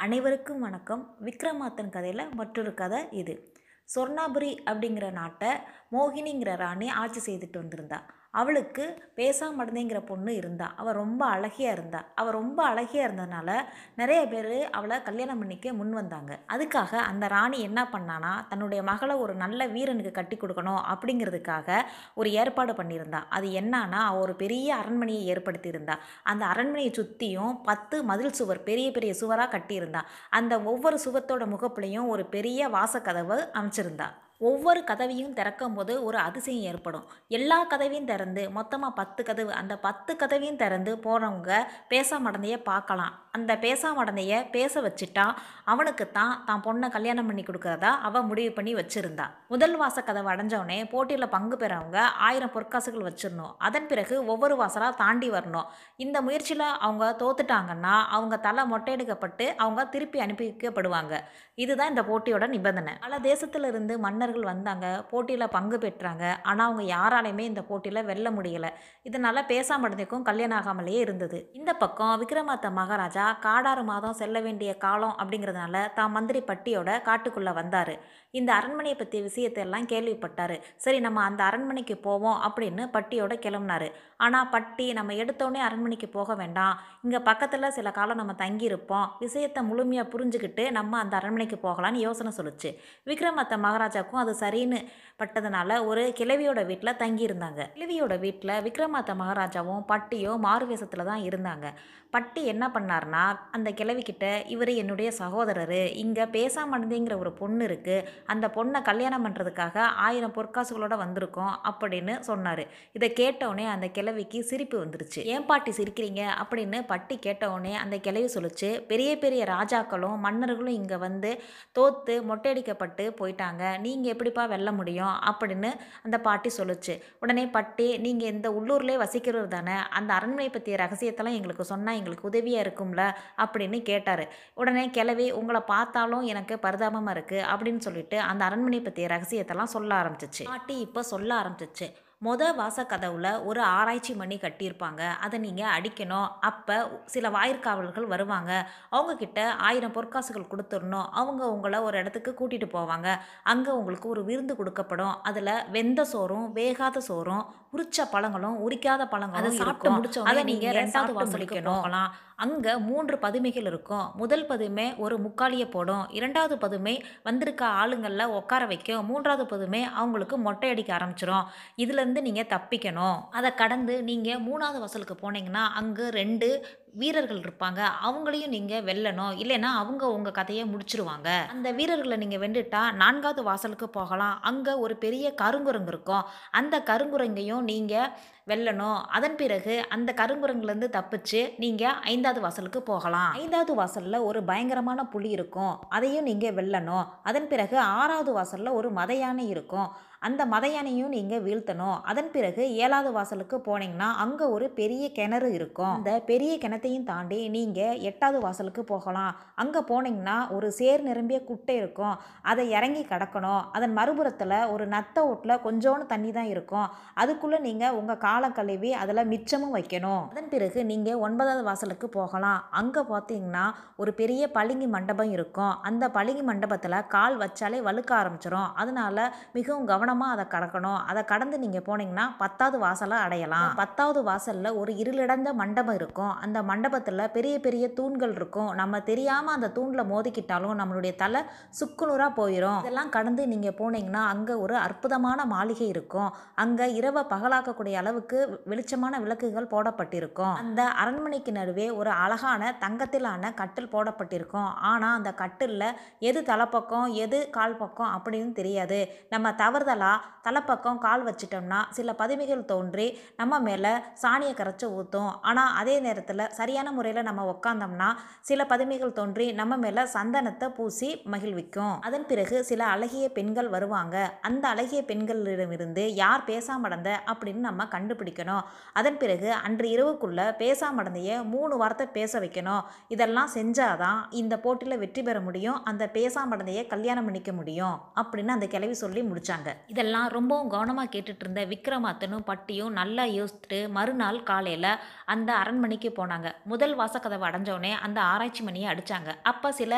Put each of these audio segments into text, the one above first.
அனைவருக்கும் வணக்கம். விக்ரமாத்தன் கதையில் மற்றொரு கதை இது. சொர்ணாபுரி அப்படிங்கிற நாட்டை மோகினிங்கிற ராணி ஆட்சி செய்துட்டு வந்திருந்தா. அவளுக்கு பேசாமடந்தைங்கிற பொண்ணு இருந்தா. அவள் ரொம்ப அழகியாக இருந்தா. அவள் ரொம்ப அழகியாக இருந்ததுனால நிறைய பேர் அவளை கல்யாணம் பண்ணிக்க முன் வந்தாங்க. அதுக்காக அந்த ராணி என்ன பண்ணானா தன்னுடைய மகளை ஒரு நல்ல வீரனுக்கு கட்டி கொடுக்கணும் அப்படிங்கிறதுக்காக ஒரு ஏற்பாடு பண்ணியிருந்தா. அது என்னன்னா அவள் ஒரு பெரிய அரண்மனையை ஏற்படுத்தியிருந்தா. அந்த அரண்மனையை சுற்றியும் பத்து மதில் சுவர் பெரிய பெரிய சுவராக கட்டியிருந்தா. அந்த ஒவ்வொரு சுவத்தோட முகப்புலையும் ஒரு பெரிய வாசக்கதவு அமைச்சிருந்தா. ஒவ்வொரு கதவையும் திறக்கும் போது ஒரு அதிசயம் ஏற்படும். எல்லா கதவையும் திறந்து மொத்தமாக பத்து கதவு அந்த பத்து கதவையும் திறந்து போகிறவங்க பேசாமடந்தைய பார்க்கலாம். அந்த பேசாமடந்தைய பேச வச்சுட்டா அவனுக்கு தான் தான் பொண்ணை கல்யாணம் பண்ணி கொடுக்கறதா அவள் முடிவு பண்ணி வச்சுருந்தா. முதல் வாச கதவை அடைஞ்சவொடனே போட்டியில் பங்கு பெறவங்க ஆயிரம் பொற்காசுகள் வச்சிடணும் அதன் பிறகு ஒவ்வொரு வாசலாக தாண்டி வரணும். இந்த முயற்சியில் அவங்க தோத்துட்டாங்கன்னா அவங்க தலை மொட்டையெடுக்கப்பட்டு அவங்க திருப்பி அனுப்பி வைக்கப்படுவாங்க இதுதான் இந்த போட்டியோட நிபந்தனை. பல தேசத்திலிருந்து இருந்து வீரர்கள் வந்தாங்க போட்டியில் பங்கு பெற்றாங்க. ஆனால் அவங்க யாராலையுமே இந்த போட்டியில் வெல்ல முடியலை. இதனால் பேசாமடந்தைக்கும் கல்யாணம் ஆகாமலேயே இருந்தது. இந்த பக்கம் விக்ரமாத்த மகாராஜா காடாறு மாதம் செல்ல வேண்டிய காலம் அப்படிங்கிறதுனால தான் மந்திரி பட்டியோட காட்டுக்குள்ளே வந்தார். இந்த அரண்மனையை பற்றிய விஷயத்தை எல்லாம் கேள்விப்பட்டார். சரி நம்ம அந்த அரண்மனைக்கு போவோம் அப்படின்னு பட்டியோட கிளம்புனாரு. ஆனால் பட்டி நம்ம எடுத்தோடனே அரண்மனைக்கு போக வேண்டாம். இங்கே பக்கத்தில் சில காலம் நம்ம தங்கியிருப்போம். விஷயத்தை முழுமையாக புரிஞ்சுக்கிட்டு நம்ம அந்த அரண்மனைக்கு போகலான்னு யோசனை சொல்லுச்சு. விக்ரமத்த மகாராஜாவுக்கும் அது சரின்னு பட்டதுனால ஒரு கிழவியோட வீட்டில் தங்கியிருந்தாங்க. கிழவியோட வீட்டில் விக்ரமாத்த மகாராஜாவும் பட்டியும் மாறுவேசத்தில் தான் இருந்தாங்க. பட்டி என்ன பண்ணார்னா அந்த கிழவிக்கிட்ட இவர் என்னுடைய சகோதரர். இங்கே பேசாமடந்தேங்கிற ஒரு பொண்ணு இருக்குது அந்த பொண்ணை கல்யாணம் பண்ணுறதுக்காக ஆயிரம் பொற்காசுகளோட வந்திருக்கோம் அப்படின்னு சொன்னார். இதை கேட்டவுடனே அந்த கிழவிக்கு சிரிப்பு வந்துருச்சு. ஏன் பாட்டி சிரிக்கிறீங்க? அப்படின்னு பட்டி கேட்டவுடனே அந்த கிழவி சொல்லிச்சு. பெரிய பெரிய ராஜாக்களும் மன்னர்களும் இங்கே வந்து தோத்து மொட்டையடிக்கப்பட்டு போயிட்டாங்க. நீங்கள் எப்படிப்பா வெல்ல முடியும்? அப்படின்னு அந்த பாட்டி சொல்லுச்சு. உடனே பட்டி நீங்கள் இந்த உள்ளூர்லேயே வசிக்கிறது தானே அந்த அரண்மனை பற்றிய ரகசியத்தெல்லாம் எங்களுக்கு சொன்னால் எங்களுக்கு உதவியாக இருக்கும்ல? அப்படின்னு கேட்டார். உடனே கிளவி உங்களை பார்த்தாலும் எனக்கு பரிதாபமாக இருக்குது அப்படின்னு சொல்லிட்டு அந்த அரண்மனை பற்றிய ரகசியத்தெல்லாம் சொல்ல ஆரம்பிச்சிச்சு. பாட்டி இப்போ சொல்ல ஆரம்பிச்சிச்சு. மொத வாசக்கதவுல ஒரு ஆராய்ச்சி மணி கட்டியிருப்பாங்க. அதை நீங்கள் அடிக்கணும். அப்போ சில வாயிற்காவலர்கள் வருவாங்க. அவங்கக்கிட்ட ஆயிரம் பொற்காசுகள் கொடுத்துடணும். அவங்க உங்களை ஒரு இடத்துக்கு கூட்டிகிட்டு போவாங்க. அங்கே உங்களுக்கு ஒரு விருந்து கொடுக்கப்படும். அதில் வெந்த சோறும் வேகாத சோறும் உரிச்ச பழங்களும் உரிக்காத பழங்களும் சாப்பிட்டு முடிச்ச அதை நீங்கள் ரெண்டாவது வாசலுக்கு போகலாம். அங்கே மூன்று பதுமைகள் இருக்கும். முதல் பதுமை ஒரு முக்காலியை போடும். இரண்டாவது பதுமை வந்திருக்க ஆளுங்களில் உட்கார வைக்கும். மூன்றாவது பதுமை அவங்களுக்கு மொட்டை அடிக்க ஆரம்பிச்சிடும் இதுலேருந்து நீங்கள் தப்பிக்கணும். அதை கடந்து நீங்கள் மூணாவது வாசலுக்கு போனீங்கன்னா அங்கே ரெண்டு வீரர்கள் இருப்பாங்க. அவங்களையும் நீங்கள் வெல்லணும். இல்லைன்னா அவங்க உங்கள் கதையை முடிச்சிருவாங்க. அந்த வீரர்களை நீங்கள் வென்றுட்டா நான்காவது வாசலுக்கு போகலாம். அங்கே ஒரு பெரிய கருங்குரங்கு இருக்கும். அந்த கருங்குரங்கையும் நீங்கள் வெல்லணும். அதன் பிறகு அந்த கருங்குரங்குலேருந்து தப்பிச்சு நீங்கள் ஐந்தாவது வாசலுக்கு போகலாம். ஐந்தாவது வாசலில் ஒரு பயங்கரமான புலி இருக்கும். அதையும் நீங்கள் வெல்லணும். அதன் பிறகு ஆறாவது வாசலில் ஒரு மத யானை இருக்கும். அந்த மத யானையும் நீங்கள் வீழ்த்தணும். அதன் பிறகு ஏழாவது வாசலுக்கு போனீங்கன்னா அங்கே ஒரு பெரிய கிணறு இருக்கும். அந்த பெரிய கிணத்தையும் தாண்டி நீங்கள் எட்டாவது வாசலுக்கு போகலாம். அங்கே போனீங்கன்னா ஒரு சேர் நிரம்பிய குட்டை இருக்கும். அதை இறங்கி கடக்கணும். அதன் மறுபுறத்தில் ஒரு நத்த ஓட்டில் கொஞ்சோண்டு தண்ணி தான் இருக்கும். அதுக்குள்ளே நீங்கள் உங்கள் காலை கழுவி அதில் மிச்சமும் வைக்கணும். அதன் பிறகு நீங்கள் ஒன்பதாவது வாசலுக்கு போகலாம். அங்கே பார்த்தீங்கன்னா ஒரு பெரிய பளிங்கு மண்டபம் இருக்கும். அந்த பளிங்கு மண்டபத்தில் கால் வச்சாலே வழுக்க ஆரம்பிச்சிடும் அதனால் மிகவும் கவனம் கவனமாக அதை கடக்கணும். அதை கடந்து நீங்கள் போனீங்கன்னா பத்தாவது வாசலை அடையலாம். பத்தாவது வாசலில் ஒரு இருளிடந்த மண்டபம் இருக்கும். அந்த மண்டபத்தில் பெரிய பெரிய தூண்கள் இருக்கும். நம்ம தெரியாமல் அந்த தூணில் மோதிக்கிட்டாலும் நம்மளுடைய தலை சுக்குநூறாக போயிடும் இதெல்லாம் கடந்து நீங்கள் போனீங்கன்னா அங்கே ஒரு அற்புதமான மாளிகை இருக்கும். அங்கே இரவை பகலாக்கக்கூடிய அளவுக்கு வெளிச்சமான விளக்குகள் போடப்பட்டிருக்கும். அந்த அரண்மனைக்கு நடுவே ஒரு அழகான தங்கத்திலான கட்டில் போடப்பட்டிருக்கும். ஆனால் அந்த கட்டிலில் எது தலைப்பக்கம் எது கால் பக்கம் அப்படின்னு தெரியாது. நம்ம தவறுதலாக தலைப்பக்கம் கால் வச்சிட்டோம்னா சில பதுமைகள் தோன்றி நம்ம மேலே சாணியை கரைச்சி ஊற்றும் ஆனால் அதே நேரத்தில் சரியான முறையில் நம்ம உக்காந்தோம்னா சில பதுமைகள் தோன்றி நம்ம மேலே சந்தனத்தை பூசி மகிழ்விக்கும். அதன் பிறகு சில அழகிய பெண்கள் வருவாங்க. அந்த அழகிய பெண்களிடமிருந்து யார் பேசாமடந்த அப்படின்னு நம்ம கண்டுபிடிக்கணும். அதன் பிறகு அன்று இரவுக்குள்ள பேசாமடந்தைய மூணு வார்த்தை பேச வைக்கணும். இதெல்லாம் செஞ்சாதான் இந்த போட்டியில் வெற்றி பெற முடியும். அந்த பேசாமடந்தைய கல்யாணம் பண்ணிக்க முடியும். அப்படின்னு அந்த கிளவி சொல்லி முடிச்சாங்க. இதெல்லாம் ரொம்பவும் கவனமாக கேட்டுட்டு இருந்த விக்ரமாத்தனும் பட்டியும் நல்லா யோசிச்சுட்டு மறுநாள் காலையில் அந்த அரண்மனைக்கு போனாங்க. முதல் வாசக்கதவை அடைஞ்சோடனே அந்த ஆராய்ச்சி மணியை அடித்தாங்க அப்போ சில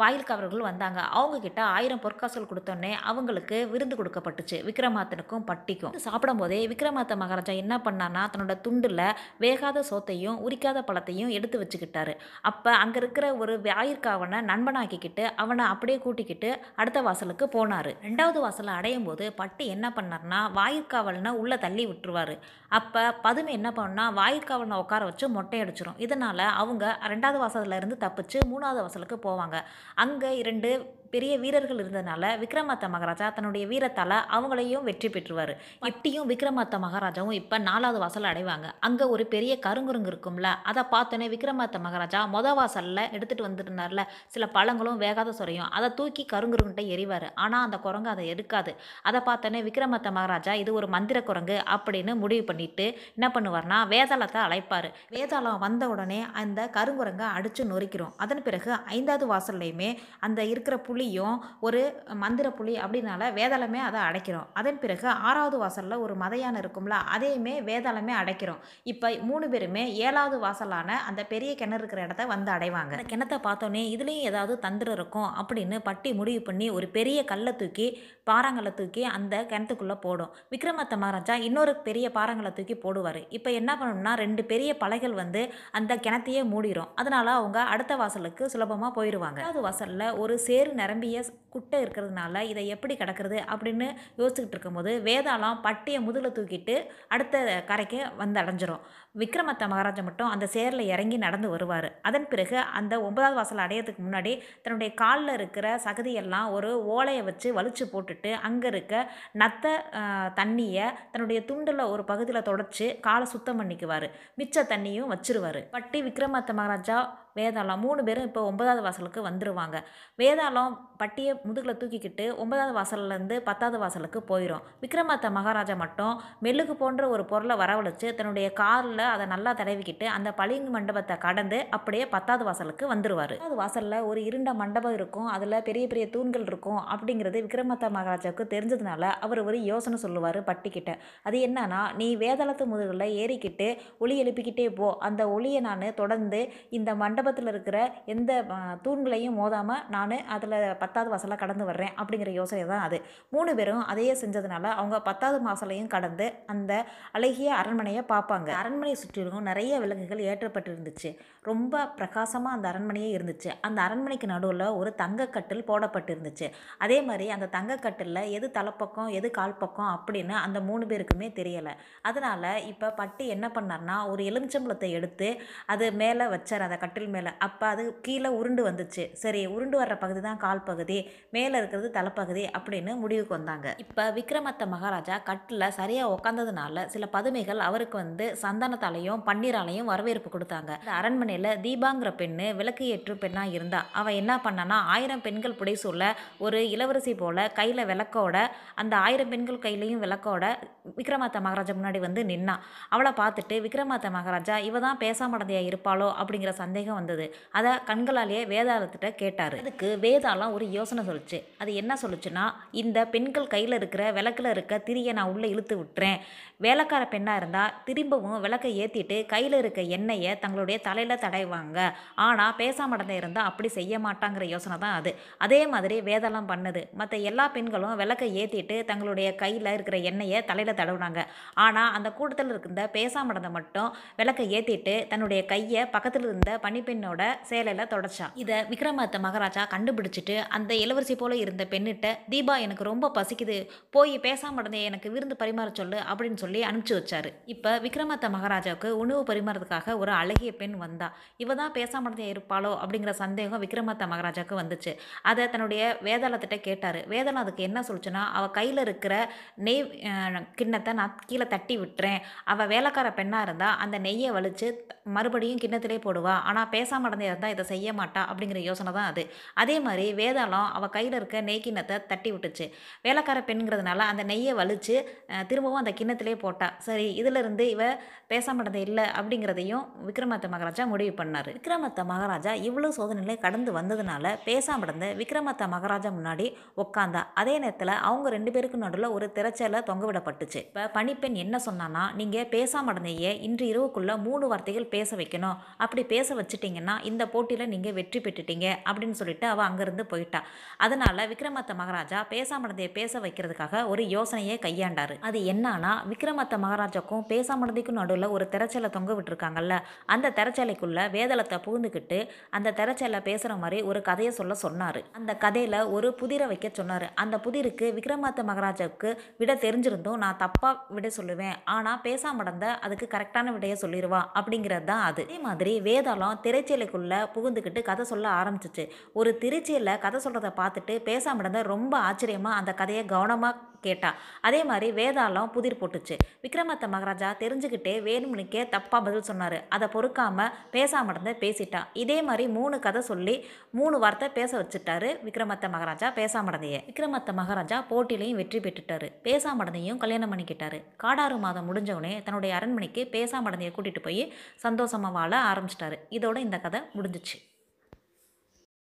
வாயில்காவலர்கள் வந்தாங்க. அவங்கக்கிட்ட ஆயிரம் பொற்காசுகள் கொடுத்தோன்னே அவங்களுக்கு விருந்து கொடுக்கப்பட்டுச்சு. விக்ரமாத்தனுக்கும் பட்டிக்கும். சாப்பிடும் போதே விக்ரமாத்த மகாராஜா என்ன பண்ணார்னா தன்னோட துண்டில் வேகாத சோத்தையும் உரிக்காத பழத்தையும் எடுத்து வச்சுக்கிட்டாரு. அப்போ அங்கே இருக்கிற ஒரு வாயிற்காவனை நண்பனாக்கிக்கிட்டு அவனை அப்படியே கூட்டிக்கிட்டு அடுத்த வாசலுக்கு போனார். ரெண்டாவது வாசலை அடையும் போது பட்டி என்ன பண்ணார்னா வாயிற்காவலனை உள்ளே தள்ளி விட்டுருவார். அப்போ பதுமை என்ன பண்ணால் வாயிற்காவலனை உட்கார வச்சு மொட்டை அடிச்சிடும் இதனால் அவங்க ரெண்டாவது வாசலில் இருந்து தப்பிச்சு மூணாவது வாசலுக்கு போவாங்க. அங்கே இரண்டு பெரிய வீரர்கள் இருந்ததுனால விக்ரமாத்த மகாராஜா தன்னுடைய வீரத்தால் அவங்களையும் வெற்றி பெற்றுவார். இப்படியும் விக்ரமாத்த மகாராஜாவும் இப்போ நாலாவது வாசல் அடைவாங்க. அங்கே ஒரு பெரிய கருங்குருங்கு இருக்கும்ல அதை பார்த்தோன்னே விக்ரமாத்த மகாராஜா மொத வாசலில் எடுத்துகிட்டு வந்துருந்தார்ல சில பழங்களும் வேகாத சொறையும் அதை தூக்கி கருங்குருங்கிட்ட எறிவார். ஆனால் அந்த குரங்கு அதை எடுக்காது. அதை பார்த்தோன்னே விக்ரமாத்த மகாராஜா இது ஒரு மந்திர குரங்கு அப்படின்னு முடிவு பண்ணிட்டு என்ன பண்ணுவார்னா வேதாளத்தை அழைப்பார். வேதாளம் வந்த உடனே அந்த கருங்குரங்கை அடித்து நொறுக்கிறோம் அதன் பிறகு ஐந்தாவது வாசல்லையுமே அந்த இருக்கிற புலியும் ஒரு மந்திர புலி அப்படின்னால வேதாளமே அதை அடைக்கிறோம். அதன் பிறகு ஆறாவது வாசலில் ஒரு மதையான் இருக்கும்ல அதையுமே வேதாளமே அடைக்கிறோம். இப்போ மூணு பேருமே ஏழாவது வாசலான அந்த பெரிய கிணறு இருக்கிற இடத்த வந்து அடைவாங்க. அந்த கிணத்தை பார்த்தோன்னே இதுலேயும் ஏதாவது தந்திரம் இருக்கும் அப்படின்னு பட்டி முடிவு பண்ணி ஒரு பெரிய கல்லை தூக்கி பாறாங்கல்லை தூக்கி அந்த கிணத்துக்குள்ளே போடும். விக்ரமத்த மகாராஜா இன்னொரு பெரிய பாறாங்கல்லை தூக்கி போடுவார். இப்போ என்ன பண்ணணும்னா ரெண்டு பெரிய பலைகள் வந்து அந்த கிணத்தையே மூடிடும் அதனால அவங்க அடுத்த வாசலுக்கு சுலபமாக போயிடுவாங்க அது வாசலில் ஒரு சேறு நிரம்பிய குட்டை இருக்கிறதுனால இதை எப்படி கிடக்கிறது அப்படின்னு யோசிச்சுக்கிட்டு இருக்கும்போது வேதாளம் பட்டியை முதுகில் தூக்கிட்டு அடுத்த கரைக்கு வந்து அடைஞ்சிரும். விக்ரமத்த மகாராஜா மட்டும் அந்த சேரில் இறங்கி நடந்து வருவார். அதன் பிறகு அந்த ஒன்பதாவது வாசல் அடையிறதுக்கு முன்னாடி தன்னுடைய காலில் இருக்கிற சகதியெல்லாம் ஒரு ஓலையை வச்சு வலிச்சு போட்டுட்டு அங்கே இருக்க நத்த தண்ணியை தன்னுடைய துண்டில் ஒரு பகுதியில் தொடச்சி காலை சுத்தம் பண்ணிக்குவார். மிச்ச தண்ணியும் வச்சிருவார். பட்டி விக்ரமாத்த மகாராஜா வேதாளம் மூணு பேரும் இப்போ ஒன்பதாவது வாசலுக்கு வந்துடுவாங்க வேதாளம் பட்டியை முதுகில் தூக்கிக்கிட்டு ஒன்பதாவது வாசல்லேருந்து பத்தாவது வாசலுக்கு போயிடும் விக்ரமாத்த மகாராஜா மட்டும் மெழுகு போன்ற ஒரு பொருளை வரவழைச்சு தன்னுடைய காலில் அதை நல்லா தடவிக்கிட்டு அந்த பளிங்கு மண்டபத்தை கடந்து அப்படியே பத்தாவது வாசலுக்கு வந்துடுவார் பத்தாவது வாசலில் ஒரு இருண்ட மண்டபம் இருக்கும். அதில் பெரிய பெரிய தூண்கள் இருக்கும் அப்படிங்கிறது விக்ரமாத்த மகாராஜாவுக்கு தெரிஞ்சதுனால அவர் ஒரு யோசனை சொல்லுவார் பட்டிக்கிட்ட. அது என்னன்னா நீ வேதாளத்து முதுகில் ஏறிக்கிட்டு ஒளி எழுப்பிக்கிட்டே போ. அந்த ஒளியை நான் தொடர்ந்து இந்த மண்டபத்தில் இருக்கிற எந்த தூண்களையும் மோதாமல் நான் அதில் பத்தாவது வாசலில் மாதத்தில் கடந்து வர்றேன் அப்படிங்கிற யோசனை தான் அது. மூணு பேரும் அதையே செஞ்சதுனால அவங்க பத்தாவது மாதத்துலையும் கடந்து அந்த அழகிய அரண்மனையை பார்ப்பாங்க அரண்மனையை சுற்றிலும் நிறைய விலங்குகள் ஏற்றப்பட்டிருந்துச்சு. ரொம்ப பிரகாசமாக அந்த அரண்மனையே இருந்துச்சு. அந்த அரண்மனைக்கு நடுவில் ஒரு தங்கக்கட்டில் போடப்பட்டிருந்துச்சு. அதே மாதிரி அந்த தங்கக்கட்டிலில் எது தலைப்பக்கம் எது கால் பக்கம் அப்படின்னு அந்த மூணு பேருக்குமே தெரியலை. அதனால் இப்போ பட்டி என்ன பண்ணார்னா ஒரு எலுமிச்சம்பழத்தை எடுத்து அது மேலே வச்சார் அந்த கட்டில் மேலே. அப்போ அது கீழே உருண்டு வந்துச்சு. சரி உருண்டு வர்ற பகுதி தான் கால் பகுதி. மேலே இருக்கிறது தலைப்பகுதி அப்படின்னு முடிவுக்கு வந்தாங்க. இப்போ விக்ரமத்த மகாராஜா கட்டில் சரியாக உட்காந்ததுனால சில பதுமைகள் அவருக்கு வந்து சந்தனத்தாலையும் பன்னீராலையும் வரவேற்பு கொடுத்தாங்க. இந்த அரண்மனையில் தீபாங்கிற பெண்ணு விளக்கு ஏற்று பெண்ணாக இருந்தா அவள் என்ன பண்ணானா ஆயிரம் பெண்கள் புடைசூழ ஒரு இளவரசி போல கையில் விளக்கோட அந்த ஆயிரம் பெண்கள் கையிலையும் விளக்கோட விக்ரமாத்த மகாராஜா முன்னாடி வந்து நின்னா. அவளை பார்த்துட்டு விக்ரமாத்த மகாராஜா இவ தான் பேசாமடந்தையாக இருப்பாளோ? அப்படிங்கிற சந்தேகம் வந்தது. அதை கண்களாலேயே வேதாளத்திட்ட கேட்டார். அதுக்கு வேதாளம் ஒரு யோசனை சொல்லிச்சு. அது என்ன சொல்லுச்சுன்னா இந்த பெண்கள் கையில் இருக்கிற விளக்கில் இருக்க திரியை நான் உள்ளே இழுத்து விட்டுறேன். வேலைக்கார பெண்ணாக இருந்தால் திரும்பவும் விளக்கை ஏற்றிட்டு கையில் இருக்க எண்ணெயை தங்களுடைய தலையில் தடைவாங்க ஆனால் பேசாமடந்த இருந்தால் அப்படி செய்ய மாட்டாங்கிற யோசனை தான் அது. அதே மாதிரி வேதெல்லாம் பண்ணுது. மற்ற எல்லா பெண்களும் விளக்கை ஏற்றிட்டு தங்களுடைய கையில் இருக்கிற எண்ணெயை தலையில் தடவுனாங்க. ஆனால் அந்த கூட்டத்தில் இருந்த பேசாமடந்த மட்டும் விளக்கை ஏற்றிட்டு தன்னுடைய கையை பக்கத்தில் இருந்த பனிப்பெண்ணோட சேலையில் தொடச்சான் இதை விக்ரமாத்த மகாராஜா கண்டுபிடிச்சிட்டு அந்த இளவரசி போல இருந்த பெண்ணிட்ட தீபா எனக்கு ரொம்ப பசிக்குது. போய் பேசாமடந்தைய எனக்கு விருந்து பரிமாற சொல்லு அப்படின்னு சொல்லி அனுப்பிச்சு வச்சாரு. இப்போ விக்ரமத்த மகாராஜாவுக்கு உணவு பரிமாறதுக்காக ஒரு அழகிய பெண் வந்தா. இவ தான் பேசாமடந்தையா இருப்பாளோ? அப்படிங்கிற சந்தேகம் விக்ரமத்த மகாராஜாவுக்கு வந்துச்சு. அதை தன்னுடைய வேதாளத்திட்ட கேட்டார். வேதாளம் அதுக்கு என்ன சொல்லுச்சுன்னா அவள் கையில் இருக்கிற நெய் கிண்ணத்தை நான் கீழே தட்டி விட்டுறேன். அவள் வேலைக்கார பெண்ணாக இருந்தால் அந்த நெய்யை வலிச்சு மறுபடியும் கிண்ணத்திலே போடுவா. ஆனால் பேசாம நடந்தே இருந்தால் இதை செய்ய மாட்டா அப்படிங்கிற யோசனை தான் அது. அதே மாதிரி வேதாளம் அவள் கையில் இருக்க நெய் கிண்ணத்தை தட்டி விட்டுச்சு. வேலைக்கார பெண்ங்கிறதுனால அந்த நெய்யை வலிச்சு திரும்பவும் அந்த கிண்ணத்திலே போட்டா. சரி இதிலிருந்து இவ பேசாமட்டது இல்லை அப்படிங்கிறதையும் விக்ரமத்த மகாராஜா முடிவு பண்ணார். விக்ரமத்த மகாராஜா இவ்வளோ சோதனையிலே கடந்து வந்ததுனால பேசாமடந்த நடந்த மகாராஜா முன்னாடி உட்காந்தா அதே நேரத்தில் அவங்க ரெண்டு பேருக்கு நடுவில் ஒரு திரைச்சலை தொங்க விடப்பட்டுச்சு. இப்போ பணிப்பெண் என்ன சொன்னான்னா நீங்கள் பேசாமடந்தையே இன்று இரவுக்குள்ள மூணு வார்த்தைகள் பேச வைக்கணும். அப்படி பேச வச்சுட்டிங்கன்னா இந்த போட்டியில் நீங்கள் வெற்றி பெற்றுட்டீங்க. அப்படின்னு சொல்லிட்டு அவள் அங்கேருந்து போயிட்டா. அதனால விக்ரமத்த மகாராஜா பேசாமடந்தையை பேச வைக்கிறதுக்காக ஒரு யோசனையை கையாண்டாரு. அது என்னன்னா விக்ரமத்த மகாராஜாக்கும் பேசாமடந்தைக்கும் நடுவில் ஒரு திரைச்சலை தொங்க விட்டுருக்காங்கல்ல அந்த திரைச்சலைக்குள்ள வேதளத்தை புகுந்துக்கிட்டு அந்த திரைச்சலை பேசுகிற மாதிரி ஒரு கதையை சொல்ல சொன்னார். அந்த கதையில் ஒரு புதிரை வைக்க சொன்னார். அந்த புதிருக்கு விக்ரமாதித்த மகாராஜாவுக்கு விட தெரிஞ்சிருந்தும் நான் தப்பாக விட சொல்லுவேன் ஆனால் பேசாமடந்த அதுக்கு கரெக்டான விடையை சொல்லிடுவா அப்படிங்கிறது தான் அது. அதே மாதிரி வேதாளம் திரைச்சலைக்குள்ளே புகுந்துக்கிட்டு கதை சொல்ல ஆரம்பிச்சிச்சு. ஒரு திருச்சியில் கதை சொல்கிறத பார்த்து பார்த்துட்டு பேசாமல் இருந்த ரொம்ப ஆச்சரியமாக அந்த கதையை கவனமாக கேட்டா. அதே மாதிரி வேதாளம் புதிர் போட்டுச்சு. விக்ரமத்த மகாராஜா தெரிஞ்சுக்கிட்டே வேணுமணிக்கே தப்பாக பதில் சொன்னார். அதை பொறுக்காம பேசாமல் இருந்த பேசிட்டா. இதே மாதிரி மூணு கதை சொல்லி மூணு வார்த்தை பேச வச்சுட்டாரு விக்ரமத்த மகாராஜா பேசாமடந்தைய விக்ரமத்த மகாராஜா போட்டியிலையும் வெற்றி பெற்றுட்டாரு. பேசாமடந்தையும் கல்யாணம் பண்ணிக்கிட்டாரு. காடாறு மாதம் முடிஞ்சவனே தன்னுடைய அரண்மனைக்கு பேசாம நடந்தைய கூட்டிட்டு போய் சந்தோஷமா வாழ ஆரம்பிச்சிட்டாரு. இதோட இந்த கதை முடிஞ்சிச்சு.